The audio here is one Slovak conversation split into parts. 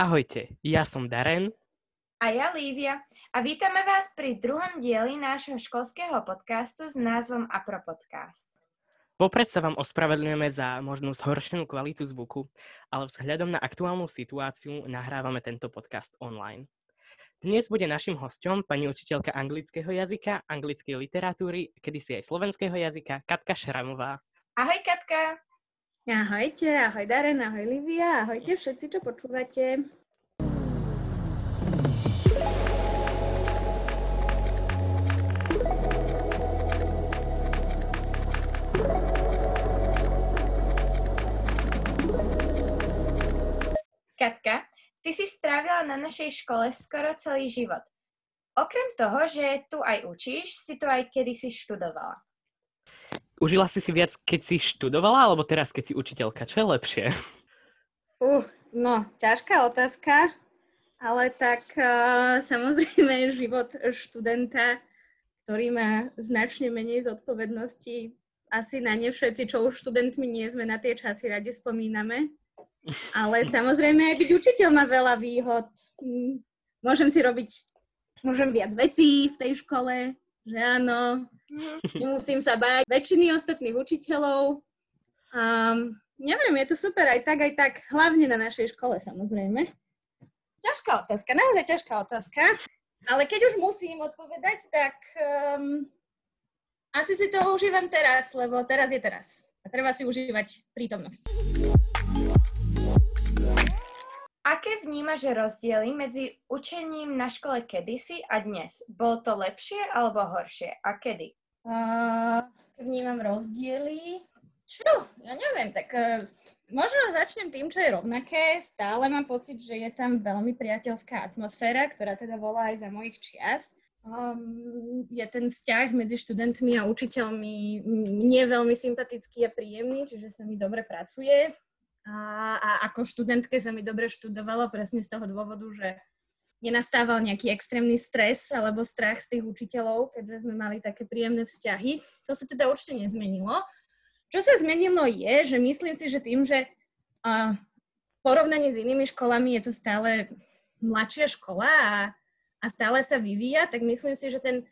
Ahojte, ja som Darren. A ja Lívia. A vítame vás pri druhom dieli nášho školského podcastu s názvom Apropodcast. Popred sa vám ospravedlňujeme za možnú zhoršenú kvalitu zvuku, ale vzhľadom na aktuálnu situáciu nahrávame tento podcast online. Dnes bude našim hostom pani učiteľka anglického jazyka, anglickej literatúry, kedysi aj slovenského jazyka, Katka Šramová. Ahoj Katka! Ahojte, ahoj Darren, ahoj Livia, ahojte všetci, čo počúvate. Katka, ty si strávila na našej škole skoro celý život. Okrem toho, že tu aj učíš, si tu aj kedysi študovala. Užila si si viac, keď si študovala, alebo teraz, keď si učiteľka? Čo je lepšie? Uh, no, ťažká otázka, ale tak uh, samozrejme život študenta, ktorý má značne menej zodpovedností, asi na ne všetci, čo už študentmi nie sme, na tie časy radi spomíname. Ale samozrejme aj byť učiteľ má veľa výhod. Hm, môžem si robiť, môžem viac vecí v tej škole, že áno, nemusím sa báť väčšiny ostatných učiteľov. Um, neviem, je to super aj tak, aj tak, hlavne na našej škole samozrejme. Ťažká otázka, naozaj ťažká otázka. Ale keď už musím odpovedať, tak um, asi si to užívam teraz, lebo teraz je teraz. A treba si užívať prítomnosť. Aké vnímaš rozdiely medzi učením na škole kedysi a dnes? Bolo to lepšie alebo horšie? A kedy? Uh, vnímam rozdiely. Čo? Ja neviem, tak uh, možno začnem tým, čo je rovnaké. Stále mám pocit, že je tam veľmi priateľská atmosféra, ktorá teda bola aj za mojich čias. Um, je ten vzťah medzi študentmi a učiteľmi mne veľmi sympatický a príjemný, čiže sa mi dobre pracuje. A, a ako študentke sa mi dobre študovalo presne z toho dôvodu, že nenastával nejaký extrémny stres alebo strach z tých učiteľov, keďže sme mali také príjemné vzťahy. To sa teda určite nezmenilo. Čo sa zmenilo je, že myslím si, že tým, že uh, porovnaní s inými školami je to stále mladšia škola a, a stále sa vyvíja, tak myslím si, že ten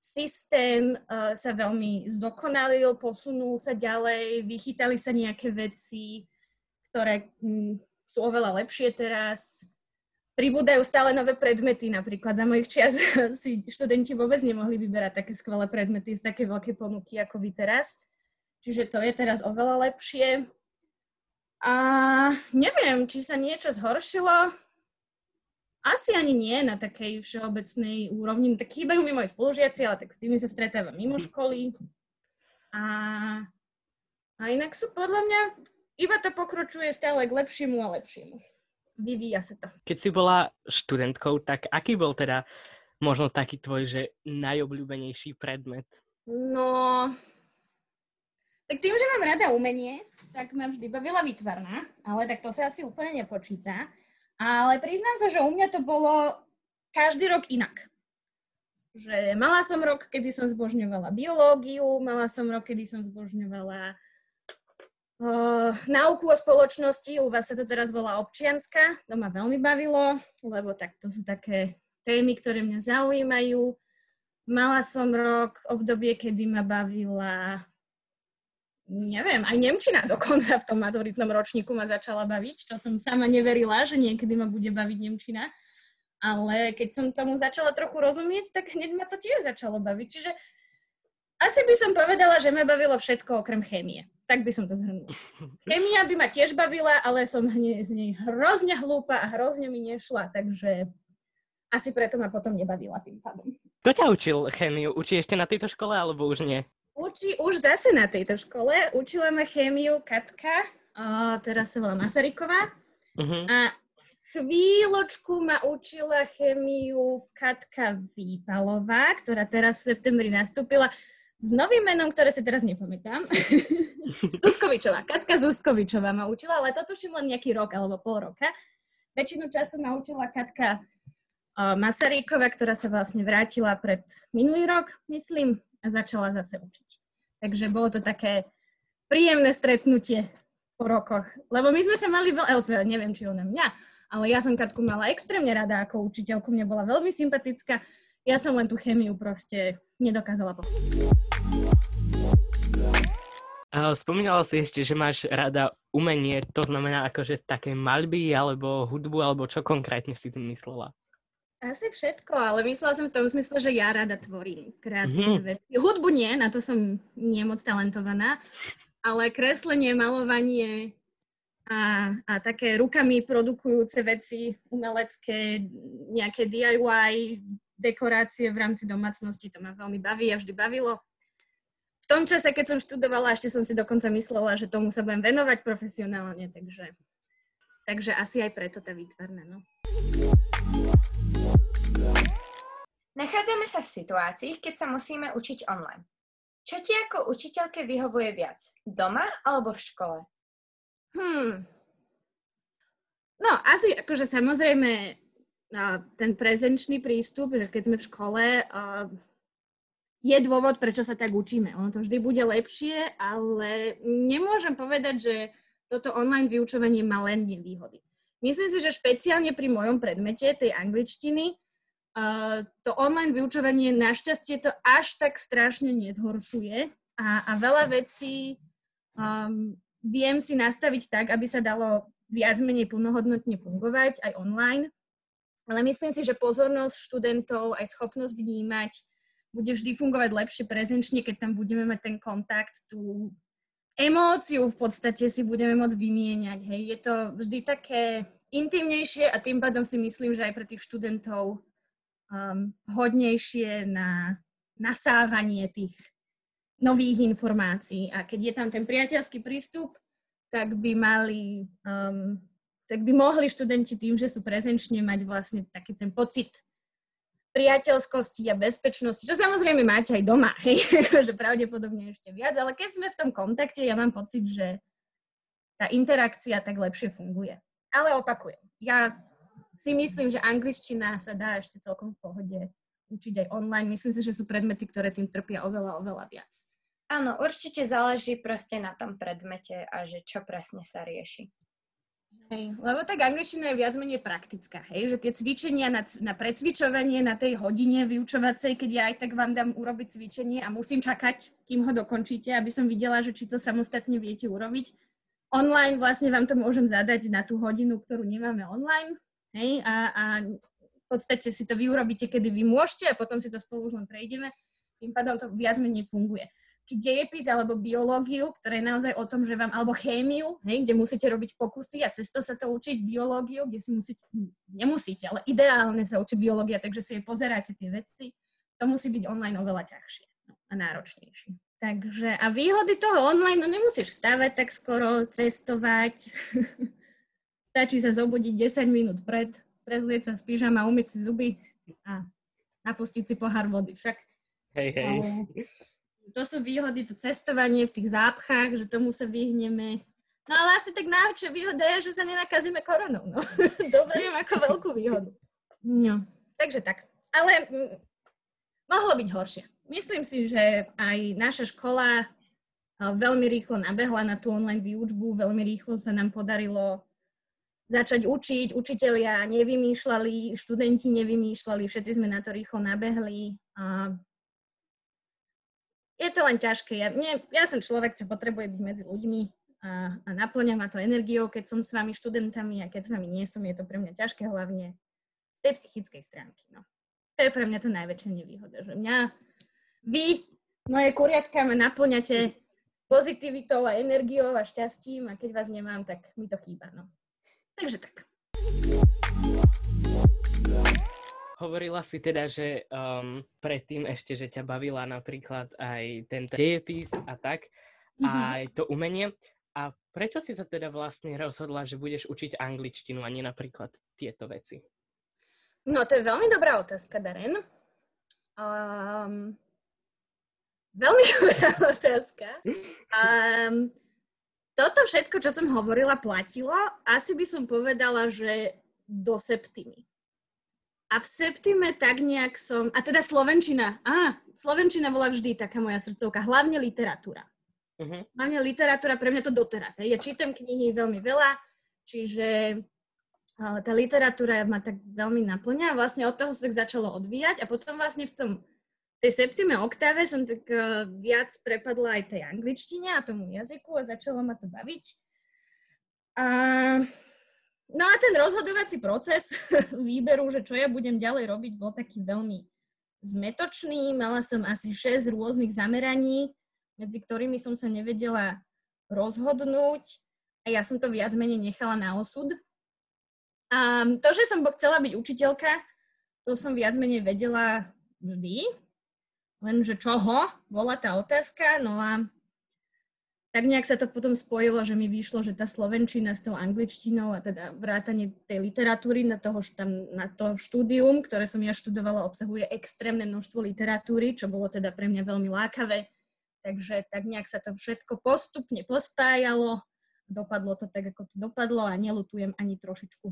systém uh, sa veľmi zdokonalil, posunul sa ďalej, vychytali sa nejaké veci, ktoré mm, sú oveľa lepšie teraz. Pribúdajú stále nové predmety, napríklad za mojich čias si študenti vôbec nemohli vyberať také skvelé predmety z také veľké ponuky ako vy teraz. Čiže to je teraz oveľa lepšie. A neviem, či sa niečo zhoršilo. Asi ani nie na takej všeobecnej úrovni. Tak chýbajú mi moji spolužiaci, ale tak s tými sa stretávam mimo školy. A, a inak sú podľa mňa iba to pokročuje stále k lepšiemu a lepšiemu. Vyvíja sa to. Keď si bola študentkou, tak aký bol teda možno taký tvoj, že najobľúbenejší predmet? No, tak tým, že mám rada umenie, tak ma vždy bavila výtvarná, ale tak to sa asi úplne nepočíta. Ale priznám sa, že u mňa to bolo každý rok inak. Že mala som rok, kedy som zbožňovala biológiu, mala som rok, kedy som zbožňovala náuku o spoločnosti, u vás sa to teraz volá občianska, to ma veľmi bavilo, lebo tak to sú také témy, ktoré mňa zaujímajú. Mala som rok, obdobie, kedy ma bavila, neviem, aj Nemčina dokonca v tom maturitnom ročníku ma začala baviť, čo som sama neverila, že niekedy ma bude baviť Nemčina. Ale keď som tomu začala trochu rozumieť, tak hneď ma to tiež začalo baviť. Čiže asi by som povedala, že ma bavilo všetko okrem chémie. Tak by som to zhrnula. Chémia by ma tiež bavila, ale som z nej hrozne hlúpa a hrozne mi nešla, takže asi preto ma potom nebavila tým pádom. Kto ťa učil chémiu? Učí ešte na tejto škole, alebo už nie? Učí už zase na tejto škole. Učila ma chémiu Katka, a teraz sa volá Masaryková. Uh-huh. A chvíľočku ma učila chémiu Katka Výpalová, ktorá teraz v septembri nastúpila s novým menom, ktoré si teraz nepamätám. Zuzkovičová. Katka Zuzkovičová ma učila, ale to tuším len nejaký rok alebo pol roka. Väčšinu času ma učila Katka Masaríková, ktorá sa vlastne vrátila pred minulý rok, myslím, a začala zase učiť. Takže bolo to také príjemné stretnutie po rokoch. Lebo my sme sa mali veľa, neviem, či ona mňa, ale ja som Katku mala extrémne rada ako učiteľku, mne bola veľmi sympatická. Ja som len tú chemiu proste nedokázala pochopiť. Spomínala si ešte, že máš rada umenie, to znamená akože také malby alebo hudbu, alebo čo konkrétne si tým myslela? Asi všetko, ale myslela som v tom smysle, že ja rada tvorím kreatívne mm-hmm. veci. Hudbu nie, na to som nie moc talentovaná, ale kreslenie, malovanie a, a také rukami produkujúce veci, umelecké, nejaké DIY, dekorácie v rámci domácnosti, to ma veľmi baví a vždy bavilo v tom čase, keď som študovala, ešte som si dokonca myslela, že tomu sa budem venovať profesionálne, takže, takže asi aj preto tá výtvarná. No. Nachádzame sa v situácii, keď sa musíme učiť online. Čo ti ako učiteľke vyhovuje viac? Doma alebo v škole? Hmm. No, asi akože samozrejme ten prezenčný prístup, že keď sme v škole, je dôvod, prečo sa tak učíme. Ono to vždy bude lepšie, ale nemôžem povedať, že toto online vyučovanie má len nevýhody. Myslím si, že špeciálne pri mojom predmete, tej angličtiny, uh, to online vyučovanie našťastie to až tak strašne nezhoršuje a, a veľa vecí um, viem si nastaviť tak, aby sa dalo viac menej plnohodnotne fungovať aj online. Ale myslím si, že pozornosť študentov, aj schopnosť vnímať bude vždy fungovať lepšie prezenčne, keď tam budeme mať ten kontakt, tú emóciu v podstate si budeme môcť vymieňať. Hej. Je to vždy také intimnejšie a tým pádom si myslím, že aj pre tých študentov um, hodnejšie na nasávanie tých nových informácií. A keď je tam ten priateľský prístup, tak by mali, um, tak by mohli študenti tým, že sú prezenčne mať vlastne taký ten pocit priateľskosti a bezpečnosti, čo samozrejme máte aj doma, hej, že pravdepodobne ešte viac, ale keď sme v tom kontakte, ja mám pocit, že tá interakcia tak lepšie funguje. Ale opakujem, ja si myslím, že angličtina sa dá ešte celkom v pohode učiť aj online. Myslím si, že sú predmety, ktoré tým trpia oveľa, oveľa viac. Áno, určite záleží proste na tom predmete a že čo presne sa rieši. Hej, lebo tak angličtina je viac menej praktická, hej, že tie cvičenia na, na precvičovanie na tej hodine vyučovacej, keď ja aj tak vám dám urobiť cvičenie a musím čakať, kým ho dokončíte, aby som videla, že či to samostatne viete urobiť. Online vlastne vám to môžem zadať na tú hodinu, ktorú nemáme online, hej, a, a v podstate si to vy urobíte, kedy vy môžete a potom si to spolu už len prejdeme. Tým pádom to viac menej funguje dejepis alebo biológiu, ktoré je naozaj o tom, že vám, alebo chémiu, hej, kde musíte robiť pokusy a cesto sa to učiť biológiu, kde si musíte, nemusíte, ale ideálne sa učiť biológia, takže si jej pozeráte tie veci, to musí byť online oveľa ťažšie no, a náročnejšie. Takže a výhody toho online, no nemusíš vstávať tak skoro, cestovať, stačí sa zobudiť 10 minút pred, prezlieť sa z pyžama, umyť si zuby a napustiť si pohár vody. Však hej, hej to sú výhody, to cestovanie v tých zápchách, že tomu sa vyhneme. No ale asi tak najväčšia výhoda je, že sa nenakazíme koronou. No. Dobre, ako veľkú výhodu. No, takže tak. Ale m- mohlo byť horšie. Myslím si, že aj naša škola veľmi rýchlo nabehla na tú online výučbu, veľmi rýchlo sa nám podarilo začať učiť, učitelia nevymýšľali, študenti nevymýšľali, všetci sme na to rýchlo nabehli. A je to len ťažké. Ja, nie, ja som človek, čo potrebuje byť medzi ľuďmi a, a naplňa ma to energiou, keď som s vami študentami a keď s vami nie som, je to pre mňa ťažké hlavne z tej psychickej stránky. No. To je pre mňa to najväčšia nevýhoda, že mňa, vy, moje kuriatka, ma naplňate pozitivitou a energiou a šťastím a keď vás nemám, tak mi to chýba. No. Takže tak. Hovorila si teda, že um, predtým ešte, že ťa bavila napríklad aj ten dejepis a tak, mm-hmm. aj to umenie. A prečo si sa teda vlastne rozhodla, že budeš učiť angličtinu a nie napríklad tieto veci? No, to je veľmi dobrá otázka, Darren. Um, veľmi dobrá otázka. Um, toto všetko, čo som hovorila, platilo. Asi by som povedala, že do septimy. A v septime tak nejak som, a teda Slovenčina, á, Slovenčina bola vždy taká moja srdcovka, hlavne literatúra. Uh-huh. Hlavne literatúra, pre mňa to doteraz. Hej. Ja čítam knihy veľmi veľa, čiže tá literatúra ma tak veľmi naplňa vlastne od toho sa tak začalo odvíjať a potom vlastne v tom tej septime oktáve som tak uh, viac prepadla aj tej angličtine a tomu jazyku a začalo ma to baviť. A, no a ten rozhodovací proces výberu, že čo ja budem ďalej robiť, bol taký veľmi zmetočný. Mala som asi 6 rôznych zameraní, medzi ktorými som sa nevedela rozhodnúť a ja som to viac menej nechala na osud. A to, že som chcela byť učiteľka, to som viac menej vedela vždy, lenže čoho bola tá otázka, no a tak nejak sa to potom spojilo, že mi vyšlo, že tá slovenčina s tou angličtinou a teda vrátanie tej literatúry na, toho, tam, na to štúdium, ktoré som ja študovala, obsahuje extrémne množstvo literatúry, čo bolo teda pre mňa veľmi lákavé. Takže tak nejak sa to všetko postupne pospájalo. Dopadlo to tak, ako to dopadlo a nelutujem ani trošičku.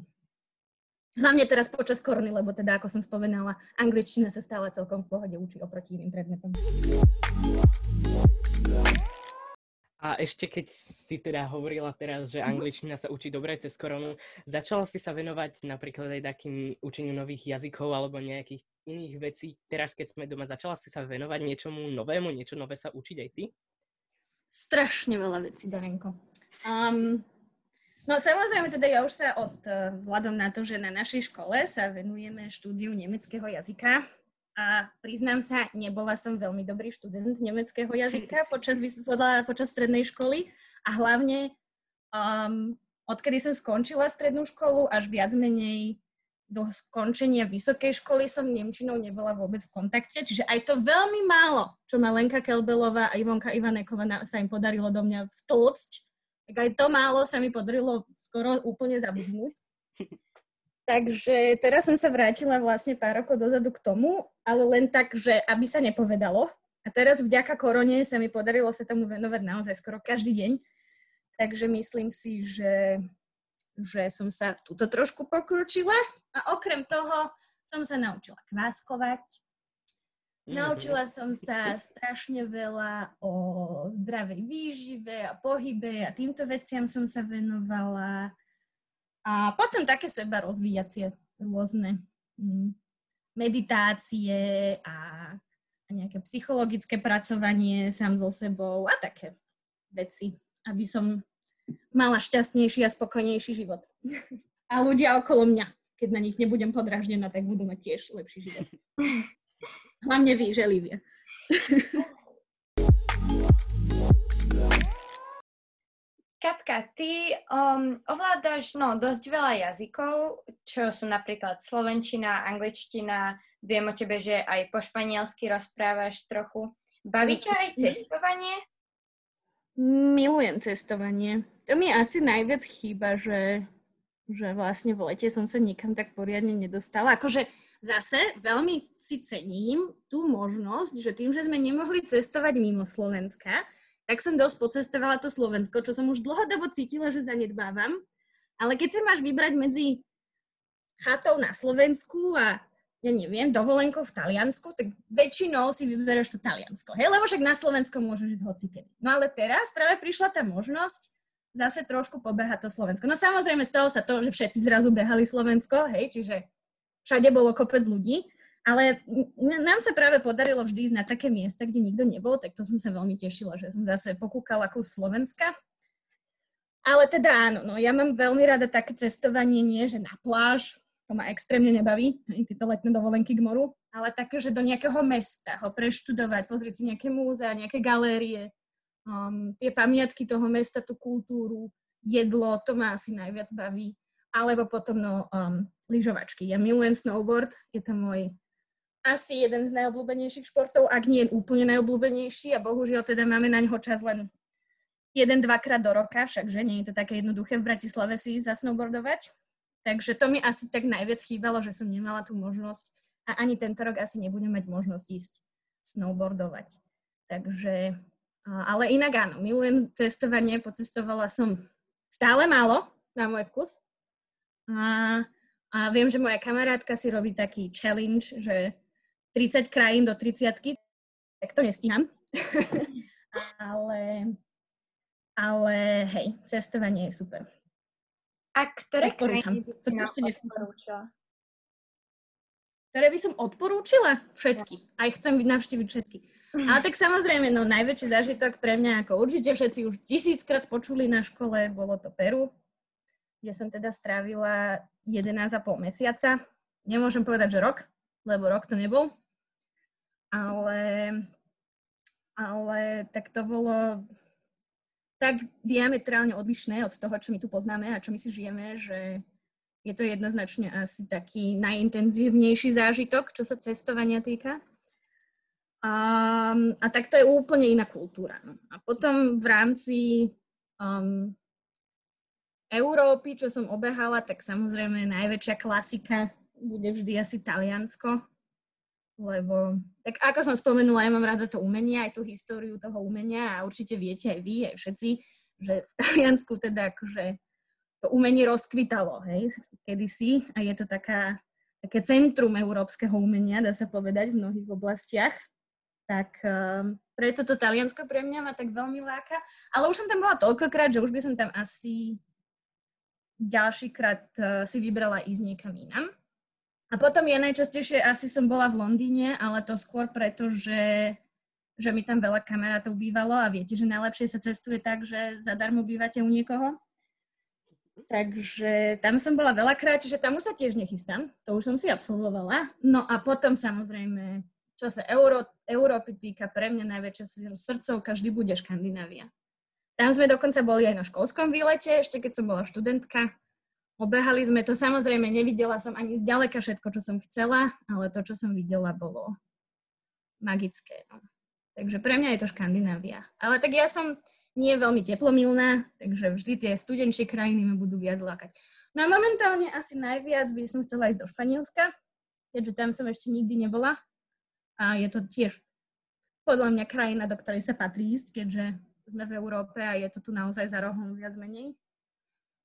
Hlavne teraz počas korony, lebo teda, ako som spomenala, angličtina sa stále celkom v pohode učí oproti iným predmetom. A ešte keď si teda hovorila teraz, že mhm. angličtina sa učí dobre cez koronu, začala si sa venovať napríklad aj takým učeniu nových jazykov alebo nejakých iných vecí. Teraz, keď sme doma, začala si sa venovať niečomu novému, niečo nové sa učiť aj ty? Strašne veľa vecí, Darenko. Um, No samozrejme, teda ja už sa od, vzhľadom na to, že na našej škole sa venujeme štúdiu nemeckého jazyka a priznám sa, nebola som veľmi dobrý študent nemeckého jazyka počas, počas strednej školy a hlavne um, odkedy som skončila strednú školu až viac menej do skončenia vysokej školy som Nemčinou nebola vôbec v kontakte, čiže aj to veľmi málo, čo ma Lenka Kelbelová a Ivonka Ivaneková sa im podarilo do mňa vtlcť, tak aj to málo sa mi podarilo skoro úplne zabudnúť. Takže teraz som sa vrátila vlastne pár rokov dozadu k tomu, ale len tak, že aby sa nepovedalo. A teraz vďaka korone sa mi podarilo sa tomu venovať naozaj skoro každý deň. Takže myslím si, že, že som sa tuto trošku pokročila. A okrem toho som sa naučila kváskovať, Mhm. Naučila som sa strašne veľa o zdravej výžive a pohybe a týmto veciam som sa venovala. A potom také seba rozvíjacie rôzne mm, meditácie a, nejaké psychologické pracovanie sám so sebou a také veci, aby som mala šťastnejší a spokojnejší život. a ľudia okolo mňa, keď na nich nebudem podraždená, tak budú mať tiež lepší život. Hlavne vy, želivie. Katka, ty um, ovládaš no, dosť veľa jazykov, čo sú napríklad slovenčina, angličtina, viem o tebe, že aj po španielsky rozprávaš trochu. Baví ťa aj mhm. cestovanie? Milujem cestovanie. To mi asi najviac chýba, že, že vlastne v lete som sa nikam tak poriadne nedostala. Akože zase veľmi si cením tú možnosť, že tým, že sme nemohli cestovať mimo Slovenska, tak som dosť pocestovala to Slovensko, čo som už dlhodobo cítila, že zanedbávam. Ale keď sa máš vybrať medzi chatou na Slovensku a ja neviem, dovolenkou v Taliansku, tak väčšinou si vyberáš to Taliansko. Hej, lebo však na Slovensko môžeš ísť hocikedy. No ale teraz práve prišla tá možnosť zase trošku pobehať to Slovensko. No samozrejme stalo sa to, že všetci zrazu behali Slovensko, hej, čiže všade bolo kopec ľudí, ale nám sa práve podarilo vždy ísť na také miesta, kde nikto nebol, tak to som sa veľmi tešila, že som zase pokúkala ako Slovenska. Ale teda áno, no ja mám veľmi rada také cestovanie, nie že na pláž, to ma extrémne nebaví, tieto letné dovolenky k moru, ale také, že do nejakého mesta ho preštudovať, pozrieť si nejaké múzea, nejaké galérie, um, tie pamiatky toho mesta, tú kultúru, jedlo, to ma asi najviac baví. Alebo potom no, um, lyžovačky. Ja milujem snowboard, je to môj asi jeden z najobľúbenejších športov, ak nie úplne najobľúbenejší a bohužiaľ teda máme na ňo čas len jeden, dvakrát do roka, však že nie je to také jednoduché v Bratislave si zasnowboardovať. Takže to mi asi tak najviac chýbalo, že som nemala tú možnosť a ani tento rok asi nebudem mať možnosť ísť snowboardovať. Takže, ale inak áno, milujem cestovanie, pocestovala som stále málo na môj vkus. A a viem, že moja kamarátka si robí taký challenge, že 30 krajín do 30 tak to nestíham. ale, ale hej, cestovanie je super. A ktoré Odporúčam. krajiny by si To ešte odporúčila? Ktoré by som odporúčila? Všetky. Aj chcem navštíviť všetky. Ale tak samozrejme, no najväčší zážitok pre mňa, ako určite všetci už tisíckrát počuli na škole, bolo to Peru, kde som teda strávila 11,5 mesiaca. Nemôžem povedať, že rok, lebo rok to nebol. Ale, ale tak to bolo tak diametrálne odlišné od toho, čo my tu poznáme a čo my si žijeme, že je to jednoznačne asi taký najintenzívnejší zážitok, čo sa cestovania týka. A, a tak to je úplne iná kultúra. No. A potom v rámci um, Európy, čo som obehala, tak samozrejme najväčšia klasika bude vždy asi Taliansko. Lebo, tak ako som spomenula, ja mám rada to umenie, aj tú históriu toho umenia a určite viete aj vy, aj všetci, že v Taliansku teda akože to umenie rozkvitalo, hej, kedysi a je to taká, také centrum európskeho umenia, dá sa povedať, v mnohých oblastiach. Tak um, preto to Taliansko pre mňa ma tak veľmi láka. Ale už som tam bola toľkokrát, že už by som tam asi ďalšíkrát uh, si vybrala ísť niekam inam. A potom je najčastejšie, asi som bola v Londýne, ale to skôr preto, že, že mi tam veľa kamarátov bývalo a viete, že najlepšie sa cestuje tak, že zadarmo bývate u niekoho. Takže tam som bola veľakrát, čiže tam už sa tiež nechystám. To už som si absolvovala. No a potom samozrejme, čo sa Euró- Európy týka, pre mňa najväčšia srdcovka vždy bude Škandinávia. Tam sme dokonca boli aj na školskom výlete, ešte keď som bola študentka. Obehali sme to, samozrejme nevidela som ani zďaleka všetko, čo som chcela, ale to, čo som videla, bolo magické. No. Takže pre mňa je to Škandinávia. Ale tak ja som nie veľmi teplomilná, takže vždy tie studenčie krajiny ma budú viac lákať. No a momentálne asi najviac by som chcela ísť do Španielska, keďže tam som ešte nikdy nebola. A je to tiež podľa mňa krajina, do ktorej sa patrí ísť, keďže sme v Európe a je to tu naozaj za rohom viac menej.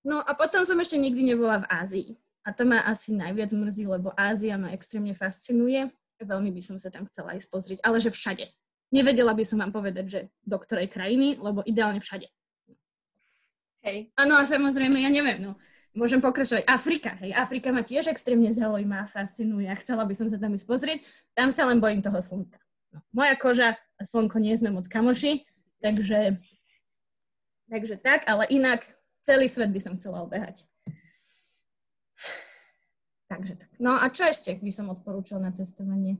No a potom som ešte nikdy nebola v Ázii. A to ma asi najviac mrzí, lebo Ázia ma extrémne fascinuje. Veľmi by som sa tam chcela ísť pozrieť, ale že všade. Nevedela by som vám povedať, že do ktorej krajiny, lebo ideálne všade. Hej. Áno a samozrejme, ja neviem, no. Môžem pokračovať. Afrika, hej. Afrika ma tiež extrémne zaujíma, fascinuje a chcela by som sa tam ísť pozrieť. Tam sa len bojím toho slnka. No. Moja koža a slnko nie sme moc kamoši, takže, takže tak, ale inak celý svet by som chcela obehať. Takže tak. No a čo ešte by som odporúčala na cestovanie?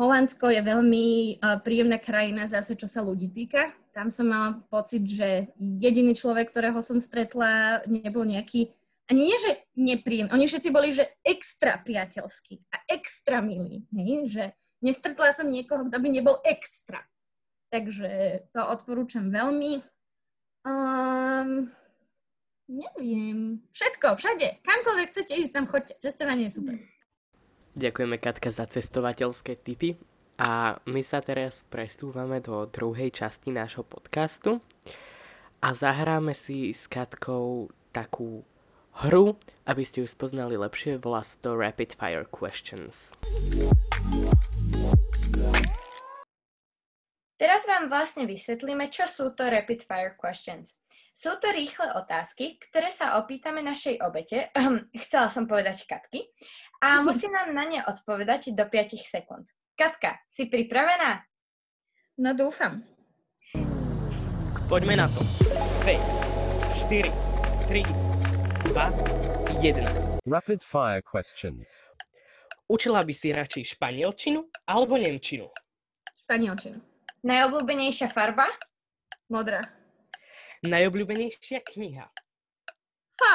Holandsko je veľmi príjemná krajina zase, čo sa ľudí týka. Tam som mala pocit, že jediný človek, ktorého som stretla, nebol nejaký, ani nie, že nepríjemný, oni všetci boli, že extra priateľskí a extra milí, hej? že nestretla som niekoho, kto by nebol extra. Takže to odporúčam veľmi. Um, neviem. Všetko, všade. Kamkoľvek chcete ísť, tam choďte. Cestovanie je super. Ďakujeme Katka za cestovateľské tipy a my sa teraz presúvame do druhej časti nášho podcastu a zahráme si s Katkou takú hru, aby ste ju spoznali lepšie, volá sa to Rapid Fire Questions. Teraz vám vlastne vysvetlíme, čo sú to Rapid Fire Questions. Sú to rýchle otázky, ktoré sa opýtame našej obete, chcela som povedať Katky, a musí nám na ne odpovedať do 5 sekúnd. Katka, si pripravená? No dúfam. Poďme na to. 5, 4, 3, 2, 1. Rapid fire questions. Učila by si radšej španielčinu alebo nemčinu? Španielčinu. Najobľúbenejšia farba? Modrá. Najobľúbenejšia kniha? Ha!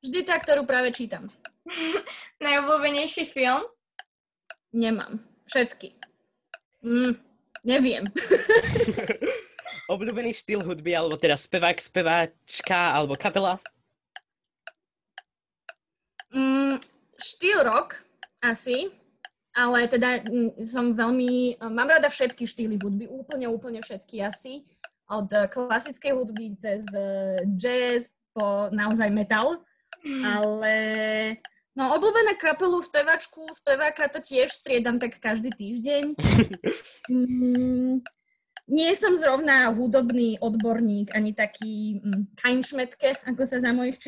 Vždy tá, ktorú práve čítam. Najobľúbenejší film? Nemám. Všetky. Mm, neviem. Obľúbený štýl hudby, alebo teda spevák, speváčka, alebo kapela? Mm, štýl rock, asi. Ale teda mm, som veľmi... Mám rada všetky štýly hudby. Úplne, úplne všetky asi. Od eh, klasickej hudby cez eh, jazz po naozaj metal. Ale No, obľúbená kapelu, spevačku, speváka to tiež striedam tak každý týždeň. Mm, nie som zrovna hudobný odborník, ani taký mm, kajnšmetke, ako sa za mojich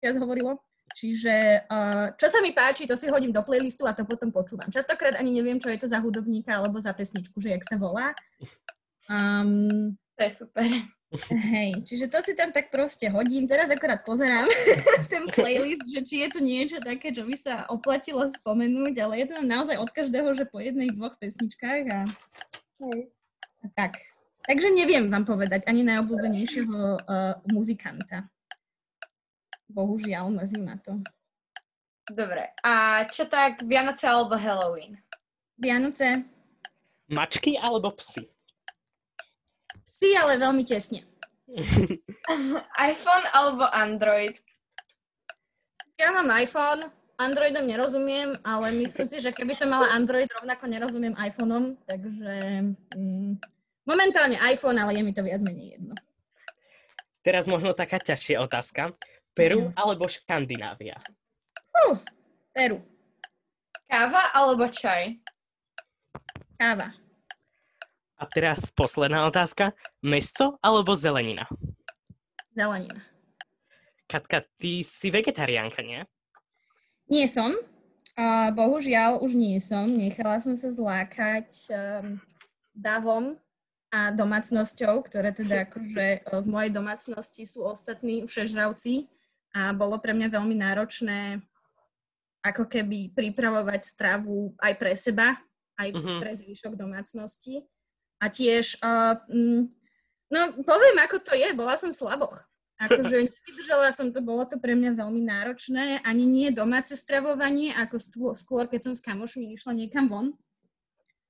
viac hovorilo. Čiže uh, čo sa mi páči, to si hodím do playlistu a to potom počúvam. Častokrát ani neviem, čo je to za hudobníka alebo za pesničku, že jak sa volá. Um, To je super. hej, čiže to si tam tak proste hodím. Teraz akorát pozerám ten playlist, že či je tu niečo také, čo by sa oplatilo spomenúť, ale je to naozaj od každého, že po jednej, dvoch pesničkách a, a tak. Takže neviem vám povedať ani najobľúbenejšieho uh, muzikanta. Bohužiaľ, mrzí ma to. Dobre. A čo tak Vianoce alebo Halloween? Vianoce, Mačky alebo psy? Psi, ale veľmi tesne. iPhone alebo Android? Ja mám iPhone, Androidom nerozumiem, ale myslím si, že keby som mala Android, rovnako nerozumiem iPhoneom, takže mm, momentálne iPhone, ale je mi to viac menej jedno. Teraz možno taká ťažšia otázka. Peru alebo Škandinávia? Fú, Peru, Káva alebo čaj? káva, A teraz posledná otázka. Meso alebo zelenina? zelenina. Katka, ty si vegetariánka, nie? Nie som. A bohužiaľ už nie som. Nechala som sa zlákať um, davom a domácnosťou, ktoré teda akože e, v mojej domácnosti sú ostatní všežravci a bolo pre mňa veľmi náročné ako keby pripravovať stravu aj pre seba, aj Mhm. pre zvyšok domácnosti. A tiež, uh, no poviem, ako to je, bola som slaboch. Akože nevydržala som to, bolo to pre mňa veľmi náročné, ani nie domáce stravovanie, ako stô- skôr, keď som s kamošmi išla niekam von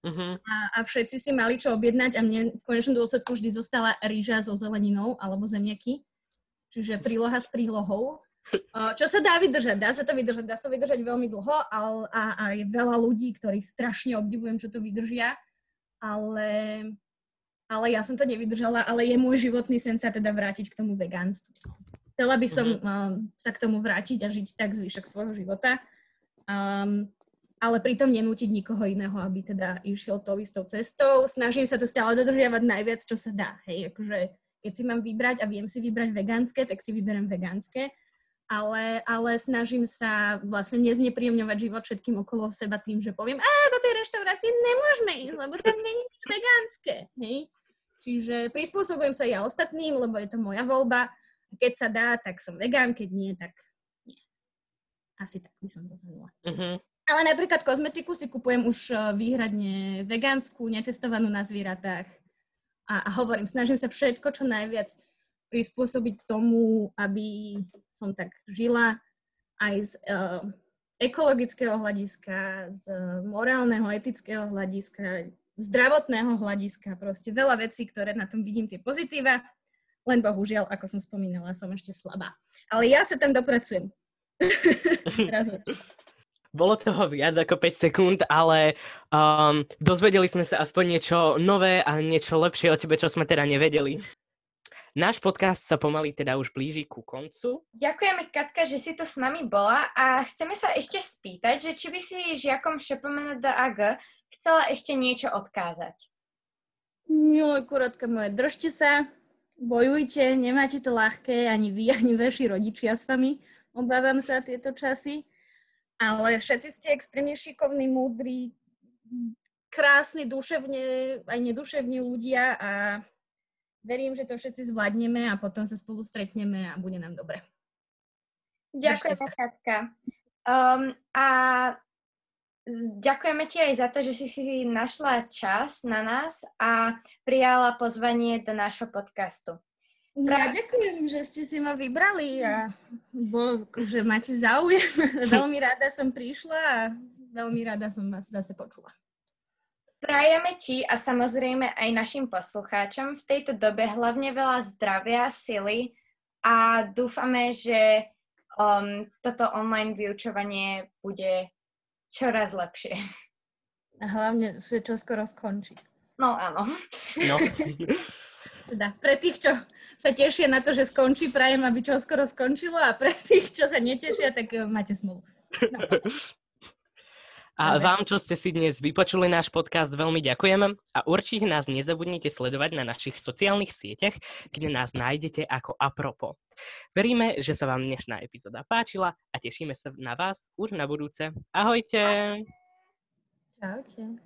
Mhm. a, a všetci si mali čo objednať a mne v konečnom dôsledku vždy zostala rýža so zeleninou alebo zemiaky, čiže príloha s prílohou. Čo sa dá vydržať? Dá sa to vydržať, dá sa to vydržať veľmi dlho ale, a, a je veľa ľudí, ktorých strašne obdivujem, čo to vydržia, ale, ale ja som to nevydržala, ale je môj životný sen sa teda vrátiť k tomu vegánstvu. Chcela by som Mhm. um, sa k tomu vrátiť a žiť tak zvyšok svojho života, um, ale pritom nenútiť nikoho iného, aby teda išiel tou istou cestou. Snažím sa to stále dodržiavať najviac, čo sa dá. Hej, akože keď si mám vybrať a viem si vybrať vegánske, tak si vyberiem vegánske ale, ale snažím sa vlastne neznepríjemňovať život všetkým okolo seba tým, že poviem, a do tej reštaurácie nemôžeme ísť, lebo tam není nič vegánske. Hej? Čiže prispôsobujem sa ja ostatným, lebo je to moja voľba. Keď sa dá, tak som vegán, keď nie, tak nie. Asi tak by som to zhrnula. Mhm. Ale napríklad kozmetiku si kupujem už eh, výhradne vegánsku, netestovanú na zvieratách. A, a hovorím, snažím sa všetko čo najviac prispôsobiť tomu, aby som tak žila aj z uh, ekologického hľadiska, z morálneho, etického hľadiska, zdravotného hľadiska, proste veľa vecí, ktoré na tom vidím tie pozitíva, len bohužiaľ, ako som spomínala, som ešte slabá. Ale ja sa tam dopracujem. Teraz. Bolo toho viac ako 5 sekúnd, ale um, dozvedeli sme sa aspoň niečo nové a niečo lepšie o tebe, čo sme teda nevedeli. Náš podcast sa pomaly teda už blíži ku koncu. Ďakujeme, Katka, že si tu s nami bola a chceme sa ešte spýtať, že či by si žiakom ŠPMNDAG chcela ešte niečo odkázať. No, akurátka moje, držte sa, bojujte, nemáte to ľahké, ani vy, ani vaši rodičia s vami. Obávam sa tieto časy. Ale všetci ste extrémne šikovní, múdri, krásni, duševne, aj neduševní ľudia a verím, že to všetci zvládneme a potom sa spolu stretneme a bude nám dobre. Sa. Katka. Um, a ďakujeme ti aj za to, že si si našla čas na nás a prijala pozvanie do nášho podcastu. Ja ďakujem, že ste si ma vybrali a bo, že máte záujem. veľmi rada som prišla a veľmi rada som vás zase počula. Prajeme ti a samozrejme aj našim poslucháčom v tejto dobe hlavne veľa zdravia, sily a dúfame, že um, toto online vyučovanie bude čoraz lepšie. A hlavne sa čo skoro skončí. No áno. No. Teda pre tých, čo sa tešia na to, že skončí, prajem, aby čo skoro skončilo a pre tých, čo sa netešia, tak eh, máte smolu. No. A vám, čo ste si dnes vypočuli náš podcast, veľmi ďakujeme a určite nás nezabudnite sledovať na našich sociálnych sieťach, kde nás nájdete ako Apropo. Veríme, že sa vám dnešná epizóda páčila a tešíme sa na vás už na budúce. Ahojte! Čaute.